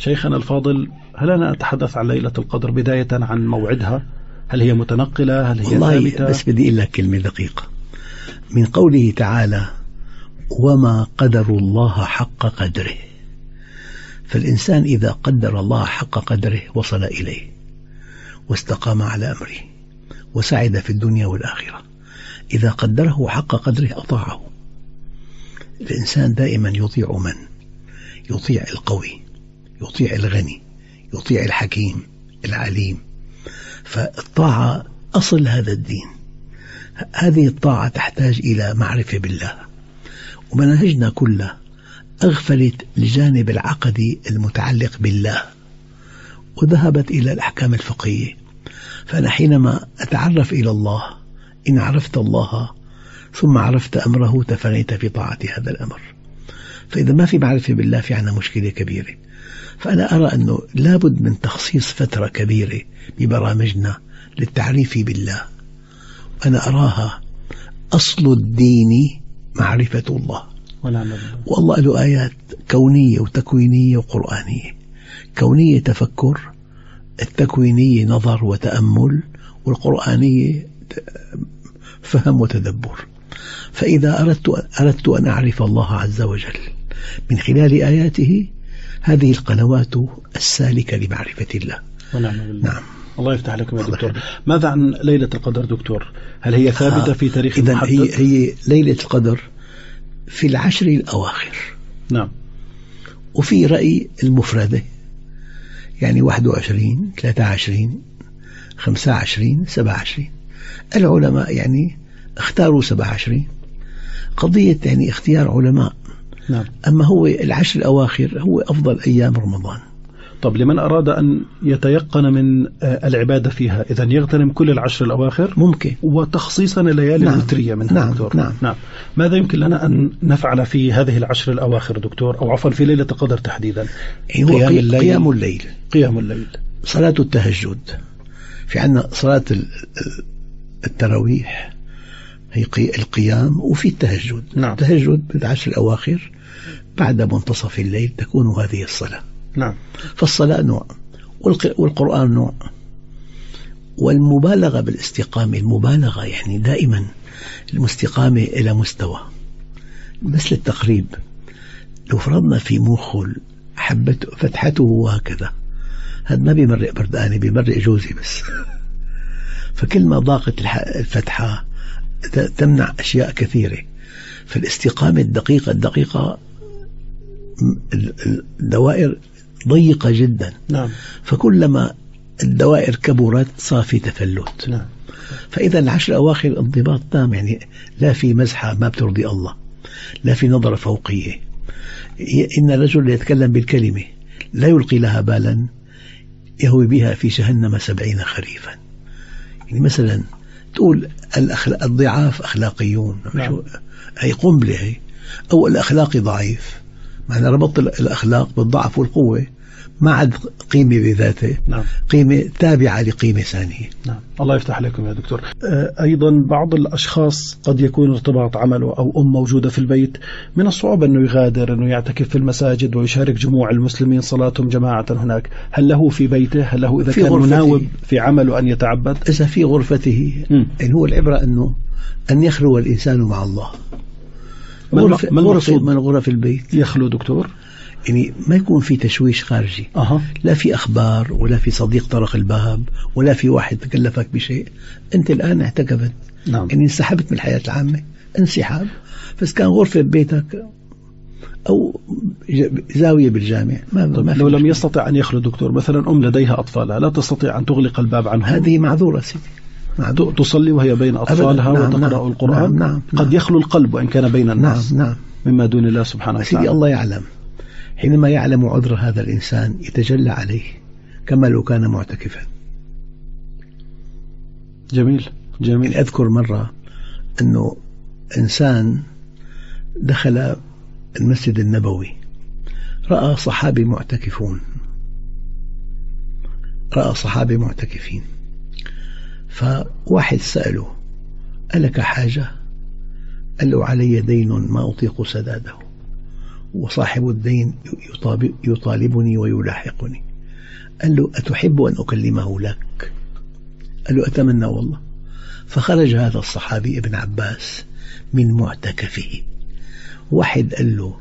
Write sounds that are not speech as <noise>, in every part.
شيخنا الفاضل هل أنا أتحدث عن ليلة القدر بداية عن موعدها؟ هل هي متنقلة؟ هل هي والله ثابتة؟ بس بدي أقول لك كلمة دقيقة. من قوله تعالى وما قدر الله حق قدره. فالإنسان إذا قدر الله حق قدره وصل إليه واستقام على أمره وسعد في الدنيا والآخرة. إذا قدره حق قدره أطاعه. الإنسان دائما يطيع من؟ يطيع القوي. يطيع الغني يطيع الحكيم العليم. فالطاعة أصل هذا الدين. هذه الطاعة تحتاج إلى معرفة بالله. ومناهجنا كلها أغفلت الجانب العقدي المتعلق بالله وذهبت إلى الأحكام الفقهية. فأنا حينما أتعرف إلى الله إن عرفت الله ثم عرفت أمره تفانيت في طاعة هذا الأمر. فإذا ما في معرفة بالله في عنا مشكلة كبيرة. فأنا أرى أنه لابد من تخصيص فترة كبيرة ببرامجنا للتعريف بالله. أنا أراها أصل الدين معرفة الله. والله له آيات كونية وتكوينية وقرآنية. كونية تفكر التكوينية نظر وتأمل والقرآنية فهم وتدبر. فإذا أردت أردت أن أعرف الله عز وجل من خلال آياته هذه القنوات السالكة لمعرفة الله. ونعم بالله. نعم. الله يفتح لكم يا دكتور. ماذا عن ليلة القدر دكتور؟ هل هي ثابتة في تاريخ إذا محدد هي, هي ليلة القدر في العشر الأواخر. نعم. وفي رأي المفردة يعني 21 23 25 27 العلماء يعني اختاروا 27 قضية يعني اختيار علماء نعم. أما هو العشر الأواخر هو أفضل أيام رمضان. طب لمن أراد أن يتيقن من آه، العبادة فيها إذا يغتنم كل العشر الأواخر؟ ممكن. وتخصيصا الليالي نعم. الوترية منها نعم. دكتور. نعم. نعم. ماذا يمكن لنا أن نفعل في هذه العشر الأواخر دكتور؟ أو عفوا في ليلة القدر تحديدا. هو قيام الليل. قيام الليل. قيام الليل. صلاة التهجد. في عندنا صلاة ال- ال- التراويح. هي قي- القيام وفي التهجد. نعم. التهجد بالعشر الأواخر بعد منتصف الليل تكون هذه الصلاة. نعم. فالصلاة نوع والق- والقرآن نوع. والمبالغة بالاستقامة المبالغة يعني دائما المستقامة إلى مستوى. بس للتقريب لو فرضنا في مخل حبته فتحته هكذا هذا ما بيمرق برداني بيمرق جوزي بس. <laughs> فكل ما ضاقت الفتحة تمنع أشياء كثيرة. فالاستقامة الدقيقة الدقيقة الدوائر ضيقة جدا. نعم. فكلما الدوائر كبرت صار في تفلت. نعم. فإذا العشر الأواخر انضباط تام يعني لا في مزحة ما بترضي الله. لا في نظرة فوقية. إن الرجل يتكلم بالكلمة لا يلقي لها بالا يهوي بها في جهنم سبعين خريفا. يعني مثلا تقول الأخلاق الضعاف أخلاقيون. نعم. هي قنبلة هي. أو الأخلاقي ضعيف. معنى ربط الأخلاق بالضعف والقوة. ما عاد قيمة بذاته نعم. قيمة تابعة لقيمة ثانية. نعم. الله يفتح عليكم يا دكتور. آه، أيضا بعض الأشخاص قد يكون ارتباط عمله أو أم موجودة في البيت من الصعوبة أنه يغادر أنه يعتكف في المساجد ويشارك جموع المسلمين صلاتهم جماعة هناك. هل له في بيته؟ هل له إذا في كان. مناوب في عمله أن يتعبد؟ إذا في غرفته. مم. يعني هو العبرة أنه أن يخلو الإنسان مع الله. ما غرفة, غرفة المقصود؟ من غرف البيت. يخلو دكتور. يعني ما يكون في تشويش خارجي. أها. لا في أخبار ولا في صديق طرق الباب ولا في واحد تكلفك بشيء. أنت الآن اعتكفت نعم. يعني انسحبت من الحياة العامة. انسحاب. بس كان غرفة ببيتك أو زاوية بالجامع. ما, ما في لو لم. يستطع أن يخلو دكتور مثلا أم لديها أطفالها لا تستطيع أن تغلق الباب عنهم هذه معذورة سيدي. معذورة. تصلي وهي بين أطفالها نعم، وتقرأ نعم، القرآن؟ نعم، نعم، قد نعم. يخلو القلب وإن كان بين نعم الناس نعم. مما دون الله سبحانه سيدي وتعالى. الله يعلم. حينما يعلم عذر هذا الإنسان يتجلى عليه كما لو كان معتكفا. جميل جميل. أذكر مرة أنه إنسان دخل المسجد النبوي رأى صحابي معتكفون رأى صحابي معتكفين فواحد سأله ألك حاجة؟ قال له علي دين ما أطيق سداده؟ وصاحب الدين يطالبني ويلاحقني. قال له أتحب أن أكلمه لك؟ قال له أتمنى والله. فخرج هذا الصحابي ابن عباس من معتكفه. واحد قال له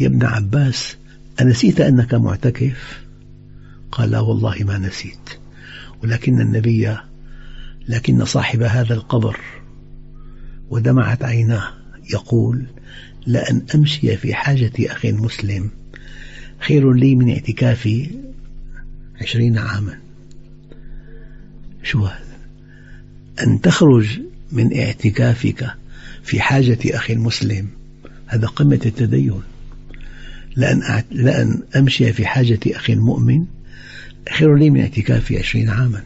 يا ابن عباس أنسيت أنك معتكف؟ قال لا والله ما نسيت. ولكن النبي لكن صاحب هذا القبر ودمعت عيناه يقول لأن أمشي في حاجة أخ مسلم خير لي من اعتكافي عشرين عاما. شو هذا؟ أن تخرج من اعتكافك في حاجة أخي المسلم. هذا قمة التدين. لأن, لأن أمشي في حاجة أخي المؤمن خير لي من اعتكافي عشرين عاما.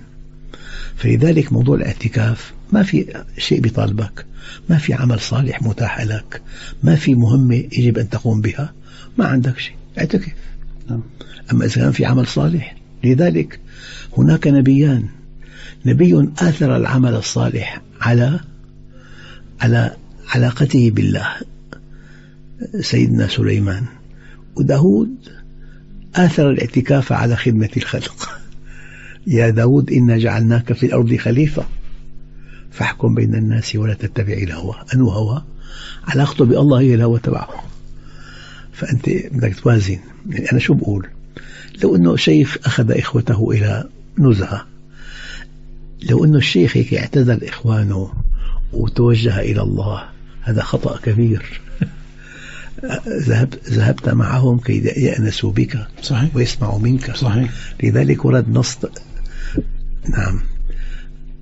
فلذلك موضوع الاعتكاف ما في شيء بيطالبك ما في عمل صالح متاح لك ما في مهمة يجب أن تقوم بها ما عندك شيء اعتكف. نعم. أما إذا كان في عمل صالح لذلك هناك نبيان نبي آثر العمل الصالح على على علاقته بالله سيدنا سليمان. وداود آثر الاعتكاف على خدمة الخلق. يا داود إنا جعلناك في الأرض خليفة. فاحكم بين الناس ولا تتبع الهوى. أنو هوى؟ علاقته بالله هي الهوى تبعه. فأنت بدك توازن. يعني أنا شو بقول؟ لو أنه شيخ أخذ إخوته إلى نزهة لو أنه الشيخ هيك اعتزل إخوانه وتوجه إلى الله هذا خطأ كبير. <laughs> ذهب ذهبت معهم كي يأنسوا بك صحيح. ويسمعوا منك. صحيح. لذلك ورد نص نعم.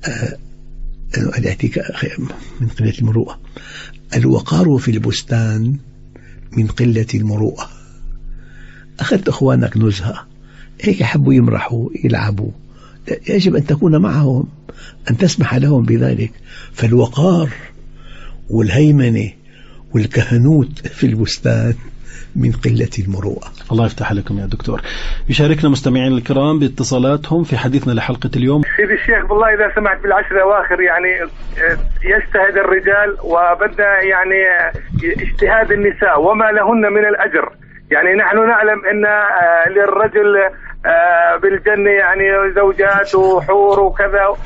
آه، الاعتكاف من قلة المروءة. الوقار في البستان من قلة المروءة. أخذت أخوانك نزهة. هيك حبوا يمرحوا يلعبوا. يجب أن تكون معهم أن تسمح لهم بذلك. فالوقار والهيمنة والكهنوت في البستان من قلة المروءة. الله يفتح لكم يا دكتور. يشاركنا مستمعين الكرام باتصالاتهم في حديثنا لحلقة اليوم. سيدي الشيخ بالله إذا سمحت بالعشر الأواخر يعني آه، يجتهد الرجال وبدأ يعني اجتهاد النساء وما لهن من الأجر. يعني نحن نعلم أن آه، للرجل آه، بالجنة يعني زوجات وحور وكذا.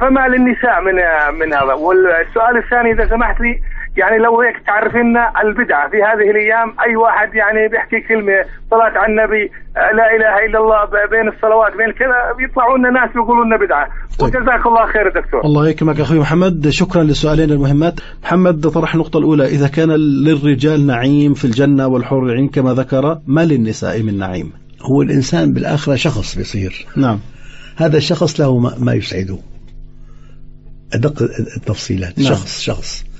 فما للنساء من من هذا. والسؤال الثاني إذا سمحت لي يعني لو هيك تعرف لنا البدعة في هذه الأيام أي واحد يعني بيحكي كلمة صلاة على النبي آه، لا إله إلا الله بين الصلوات بين كذا بيطلعوا لنا ناس بيقولوا لنا بدعة. طيب. وجزاك الله خير دكتور. الله يكرمك أخوي محمد. شكرا للسؤالين المهمات. محمد طرح النقطة الأولى. إذا كان للرجال نعيم في الجنة والحور العين كما ذكر ما للنساء من نعيم؟ هو الإنسان بالآخرة شخص بيصير. نعم. هذا الشخص له ما يسعده. أدق التفصيلات. نعم. شخص شخص.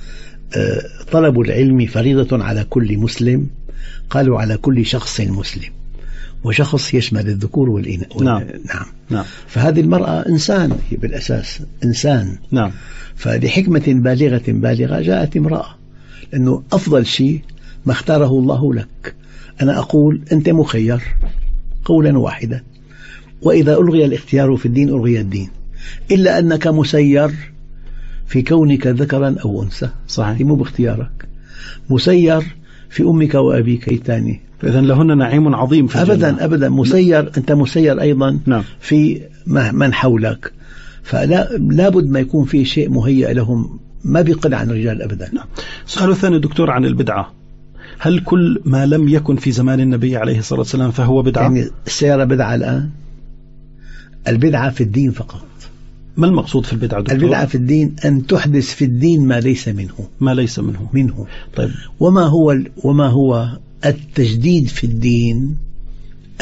طلب العلم فريضة على كل مسلم قالوا على كل شخص مسلم وشخص يشمل الذكور والإناث. نعم. نعم. نعم. فهذه المرأة إنسان هي بالأساس إنسان. نعم. فلحكمة بالغة بالغة جاءت امرأة لأنه أفضل شيء ما اختاره الله لك. أنا أقول أنت مخير قولا واحدا. وإذا ألغي الاختيار في الدين ألغي الدين. إلا أنك مسير في كونك ذكرا أو أنثى. صحيح. مو باختيارك. مسير في أمك وأبيك الثاني إذا لهن نعيم عظيم في أبدا الجنة. أبدا. مسير أنت مسير أيضا نعم. في من حولك. فلا لابد ما يكون في شيء مهيأ لهم. ما بيقل عن الرجال أبدا. نعم. السؤال الثاني دكتور عن البدعة. هل كل ما لم يكن في زمان النبي عليه الصلاة والسلام فهو بدعة؟ يعني السيارة بدعة الآن؟ البدعة في الدين فقط. ما المقصود في البدعة دكتور؟ البدعة في الدين أن تحدث في الدين ما ليس منه. ما ليس منه. منه. طيب. وما هو وما هو التجديد في الدين؟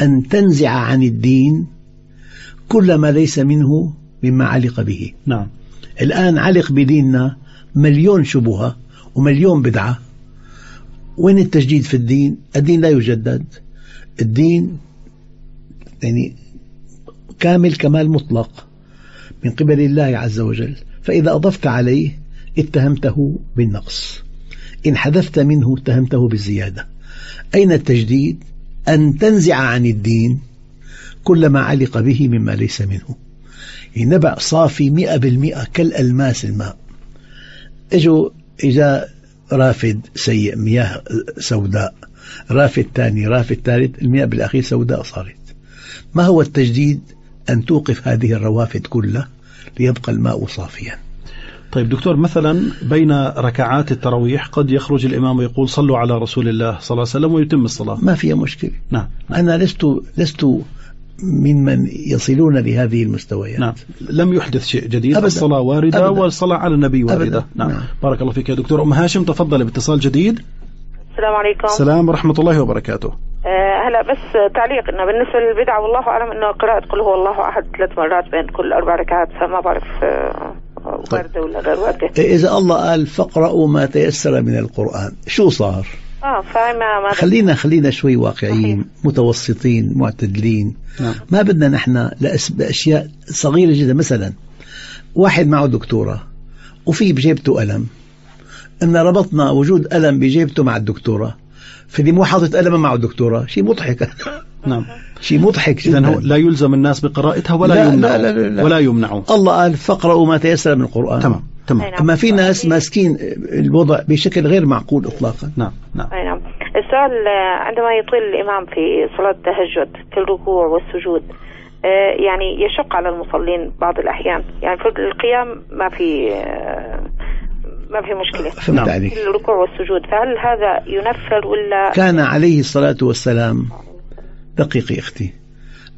أن تنزع عن الدين كل ما ليس منه مما علق به. نعم. الآن علق بديننا مليون شبهة ومليون بدعة. وين التجديد في الدين؟ الدين لا يجدد. الدين يعني كامل كمال مطلق. من قبل الله عز وجل فإذا أضفت عليه اتهمته بالنقص. إن حذفت منه اتهمته بالزيادة. أين التجديد؟ أن تنزع عن الدين كل ما علق به مما ليس منه. نبع صافي مئة بالمئة كالألماس الماء. اجوا إذا رافد سيء مياه سوداء راف الثاني راف الثالث المياه بالأخير سوداء صارت. ما هو التجديد؟ أن توقف هذه الروافد كلها ليبقى الماء صافيا. طيب دكتور مثلا بين ركعات التراويح قد يخرج الإمام ويقول صلوا على رسول الله صلى الله عليه وسلم ويتم الصلاة. ما فيها مشكلة. نعم. أنا لست لست ممن يصلون لهذه المستويات. نعم. لم يحدث شيء جديد أبداً. الصلاة واردة أبداً. والصلاة على النبي واردة. أبداً. نعم. نعم. بارك الله فيك يا دكتور. أم هاشم تفضل باتصال جديد. السلام عليكم. السلام ورحمة الله وبركاته. هلا بس تعليق. إنه بالنسبة للبدعه والله أعلم إنه قراءة قل هو الله أحد ثلاث مرات بين كل أربع ركعات فما بعرف آه وارده ولا غير وارده إذا الله قال فاقرأوا ما تيسر من القرآن شو صار؟ آه فما ما خلينا خلينا شوي واقعيين صحيح. متوسطين معتدلين. نعم. ما بدنا نحن بأشياء صغيرة جدا. مثلا واحد معه دكتوراه وفي بجيبته قلم إن ربطنا وجود قلم بجيبته مع الدكتوراه فدي مو حاطط قلم معه دكتوراه شيء مضحك. <laughs> نعم. شيء مضحك إذا جدا. هو لا يلزم الناس بقراءتها ولا لا- يمنع لا- لا- لا. ولا يمنع الله قال فاقرأوا ما تيسر من القرآن. تمام تمام. أي نعم. أما في ناس ماسكين الوضع بشكل غير معقول إطلاقا. نعم نعم. أي نعم. السؤال آه، عندما يطيل الإمام في صلاة التهجد في الركوع والسجود آه، يعني يشق على المصلين بعض الأحيان. يعني في القيام ما في آه، ما في مشكلة. فهمت نعم. عليك. في الركوع والسجود. فهل هذا ينفر ولا؟ كان عليه الصلاة والسلام دقيقي أختي.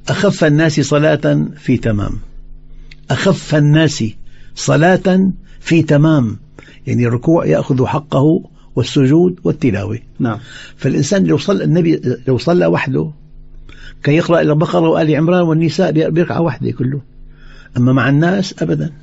أخف الناس صلاة في تمام. أخف الناس صلاة في تمام. يعني الركوع يأخذ حقه والسجود والتلاوة. نعم. فالإنسان لو صلى النبي لو صلى وحده كان يقرأ البقرة وآل عمران والنساء بركعة واحدة كله. أما مع الناس أبدا.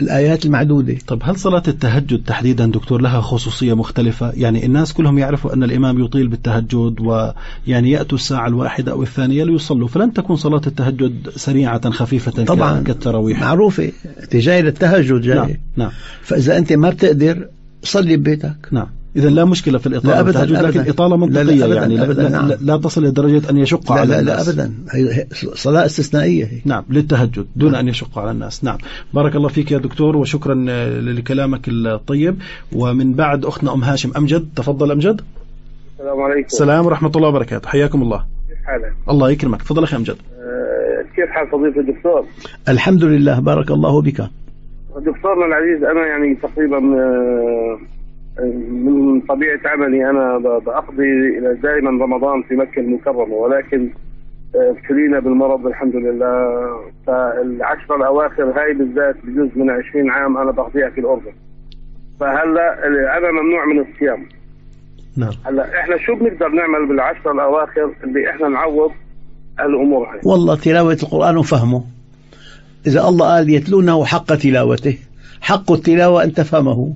الآيات المعدودة. طب هل صلاة التهجد تحديدا دكتور لها خصوصية مختلفة؟ يعني الناس كلهم يعرفوا أن الإمام يطيل بالتهجد ويعني يأتوا الساعة الواحدة أو الثانية ليصلوا فلن تكون صلاة التهجد سريعة خفيفة طبعا. كالتراويح. معروفة أنت جاي للتهجد جاي. نعم نعم. فإذا أنت ما بتقدر صلي ببيتك. نعم. إذا لا مشكلة في الإطالة. لا أبداً، بالتهجد، لكن أبداً. إطالة لا، لا، منطقية أبداً، يعني لا, أبداً، لا, نعم. لا, لا تصل لدرجة أن يشق لا على لا الناس. لا أبدا. هي صلاة استثنائية هي. نعم للتهجد دون أن يشق على الناس. نعم. بارك الله فيك يا دكتور وشكرا آه، لكلامك الطيب. ومن بعد أختنا أم هاشم أمجد. تفضل أمجد. السلام عليكم. السلام ورحمة الله وبركاته. حياكم الله. كيف حالك؟ الله يكرمك. تفضل أخي أمجد. آه، كيف حال فضيلة الدكتور؟ الحمد لله بارك الله بك دكتورنا العزيز أنا يعني تقريبا آه، من طبيعة عملي أنا بقضي دائما رمضان في مكة المكرمة ولكن آه، ابتلينا بالمرض الحمد لله. فالعشرة الأواخر هاي بالذات بجزء من 20 عام أنا بقضيها في الأردن. فهلأ أنا ممنوع من الصيام. نعم. هلأ إحنا شو بنقدر نعمل بالعشرة الأواخر اللي إحنا نعوض الأمور هاي؟ والله تلاوة القرآن وفهمه. إذا الله قال يتلونه حق تلاوته حق التلاوة أن تفهمه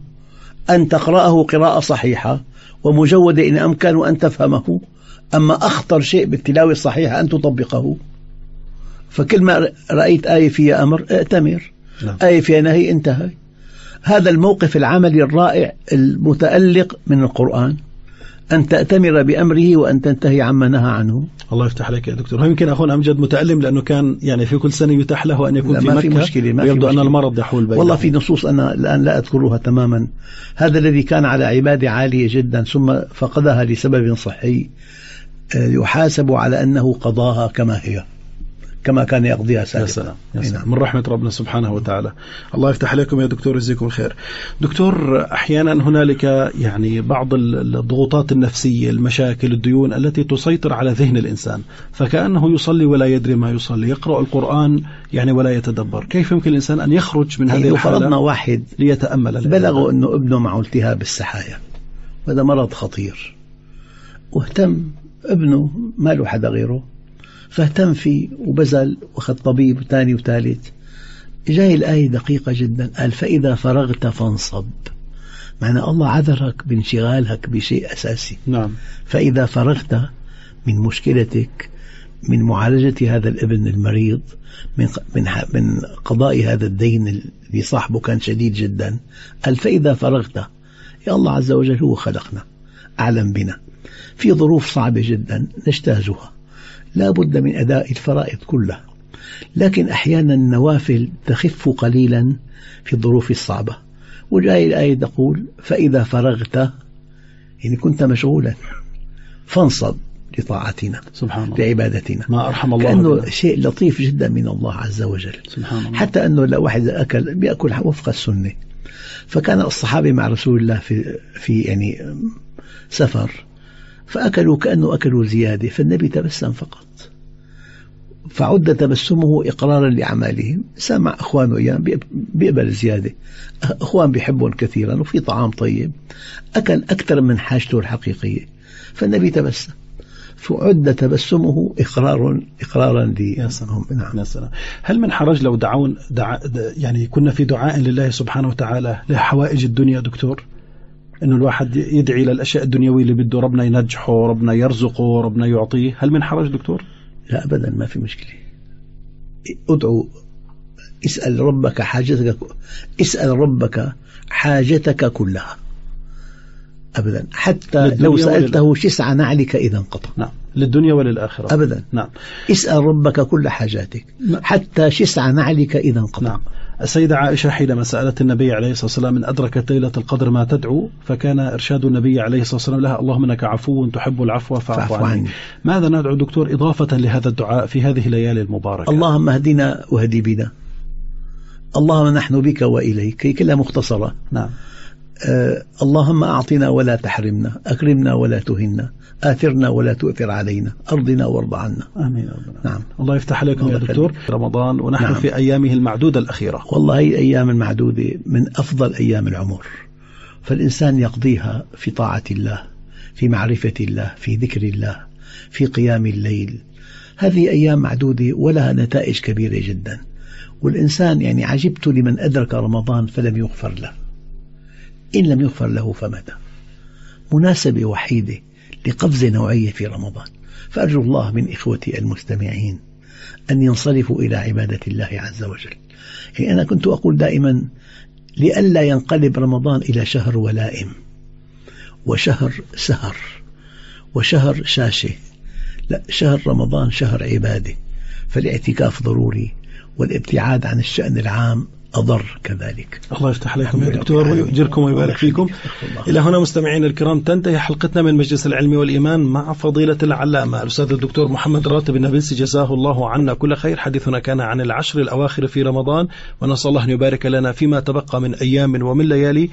أن تقرأه قراءة صحيحة ومجودة إن أمكن أن تفهمه أما أخطر شيء بالتلاوة الصحيحة أن تطبقه. فكل ما رأيت آية فيها أمر ائتمر. نعم. آية فيها نهي انتهى. هذا الموقف العملي الرائع المتألق من القرآن. أن تأتمر بأمره وأن تنتهي عما نهى عنه. الله يفتح عليك يا دكتور. هو يمكن أخونا أمجد متألم لأنه كان يعني في كل سنة يتاح له أن يكون في ما مكة في مشكلة، ما في ويبدو أن مشكلة. المرض يحول بينهم. والله في نصوص أنا الآن لا أذكرها تماما. هذا الذي كان على عبادة عالية جدا ثم فقدها لسبب صحي آه، يحاسب على أنه قضاها كما هي. كما كان يقضيها يا سابقا سلام يا نعم. سلام. من رحمة ربنا سبحانه وتعالى. الله يفتح عليكم يا دكتور يجزيكم الخير. دكتور أحيانا هنالك يعني بعض ال- الضغوطات النفسية المشاكل الديون التي تسيطر على ذهن الإنسان. فكأنه يصلي ولا يدري ما يصلي. يقرأ القرآن يعني ولا يتدبر. كيف يمكن الإنسان أن يخرج من هذه الحالة واحد ليتأمل بلغوا أنه ابنه معه التهاب السحايا. وهذا مرض خطير. واهتم. ابنه ما له حدا غيره. فاهتم فيه وبذل واخذ طبيب ثاني وثالث. جاي الآية دقيقة جدا. قال فإذا فرغت فانصب. معنى الله عذرك بانشغالك بشيء أساسي. نعم. فإذا فرغت من مشكلتك من معالجة هذا الابن المريض من من من قضاء هذا الدين اللي صاحبه كان شديد جدا قال فإذا فرغت يا الله عز وجل هو خلقنا أعلم بنا. في ظروف صعبة جدا نجتازها. لا بد من أداء الفرائض كلها. لكن أحيانا النوافل تخف قليلا في الظروف الصعبة. وجاي الآية تقول فإذا فرغت يعني كنت مشغولا فانصب لطاعتنا سبحان الله. لعبادتنا. ما أرحم الله كأنه بنا. شيء لطيف جدا من الله عز وجل. سبحان الله. حتى أنه لو واحد أكل بيأكل وفق السنة. فكان الصحابة مع رسول الله في في يعني سفر. فأكلوا كأنه أكلوا زيادة فالنبي تبسم فقط. فعد تبسمه إقرارا لأعمالهم. سمع أخوانه أيام بيقبل زيادة. أخوان بيحبهم كثيرا وفي طعام طيب. أكل أكثر من حاجته الحقيقية. فالنبي تبسم. فعد تبسمه إقرار إقرارا يا سلام. نعم. يا سلام. هل من حرج لو دعون دع... يعني كنا في دعاء لله سبحانه وتعالى لحوائج الدنيا دكتور؟ إنه الواحد يدعي للاشياء الدنيوية اللي بده ربنا ينجحه ربنا يرزقه ربنا يعطيه. هل من حرج دكتور؟ لا أبدا ما في مشكلة. ادعو اسأل ربك حاجتك اسأل ربك حاجتك كلها. أبدا. حتى لو سألته شسع نعلك إذا انقطع. نعم. للدنيا وللآخرة. أبدا. نعم. اسأل ربك كل حاجاتك. حتى شسع نعلك إذا انقطع. نعم. السيدة عائشة حينما سألت النبي عليه الصلاة والسلام إن أدركت ليلة القدر ما تدعو فكان إرشاد النبي عليه الصلاة والسلام لها اللهم إنك عفو تحب العفو فاعف عني. عني. ماذا ندعو دكتور إضافة لهذا الدعاء في هذه الليالي المباركة؟ اللهم اهدنا واهدي بنا. اللهم نحن بك وإليك هي كلها مختصرة. نعم. اللهم أعطنا ولا تحرمنا أكرمنا ولا تهنا آثرنا ولا تؤثر علينا أرضنا وارض عنا. آمين نعم. الله يفتح عليكم يا دكتور. رمضان ونحن نعم. في أيامه المعدودة الأخيرة. والله هي الأيام المعدودة من أفضل أيام العمر. فالإنسان يقضيها في طاعة الله في معرفة الله في ذكر الله في قيام الليل. هذه أيام معدودة ولها نتائج كبيرة جدا. والإنسان يعني عجبت لمن أدرك رمضان فلم يغفر له. إن لم يغفر له فمتى مناسبة وحيدة لقفزة نوعية في رمضان. فأرجو الله من إخوتي المستمعين أن ينصرفوا إلى عبادة الله عز وجل. يعني أنا كنت أقول دائما لئلا ينقلب رمضان إلى شهر ولائم وشهر سهر وشهر شاشة. لا شهر رمضان شهر عبادة. فالاعتكاف ضروري والابتعاد عن الشأن العام أضر كذلك الله يفتح عليكم يا دكتور. ويؤجركم ويبارك فيكم. إلى هنا مستمعينا الكرام تنتهي حلقتنا من مجلس العلم والإيمان مع فضيلة العلامة الأستاذ الدكتور محمد راتب النبيلسي جزاه الله عنا كل خير حديثنا كان عن العشر الأواخر في رمضان ونسأل الله أن يبارك لنا فيما تبقى من أيام ومن ليالي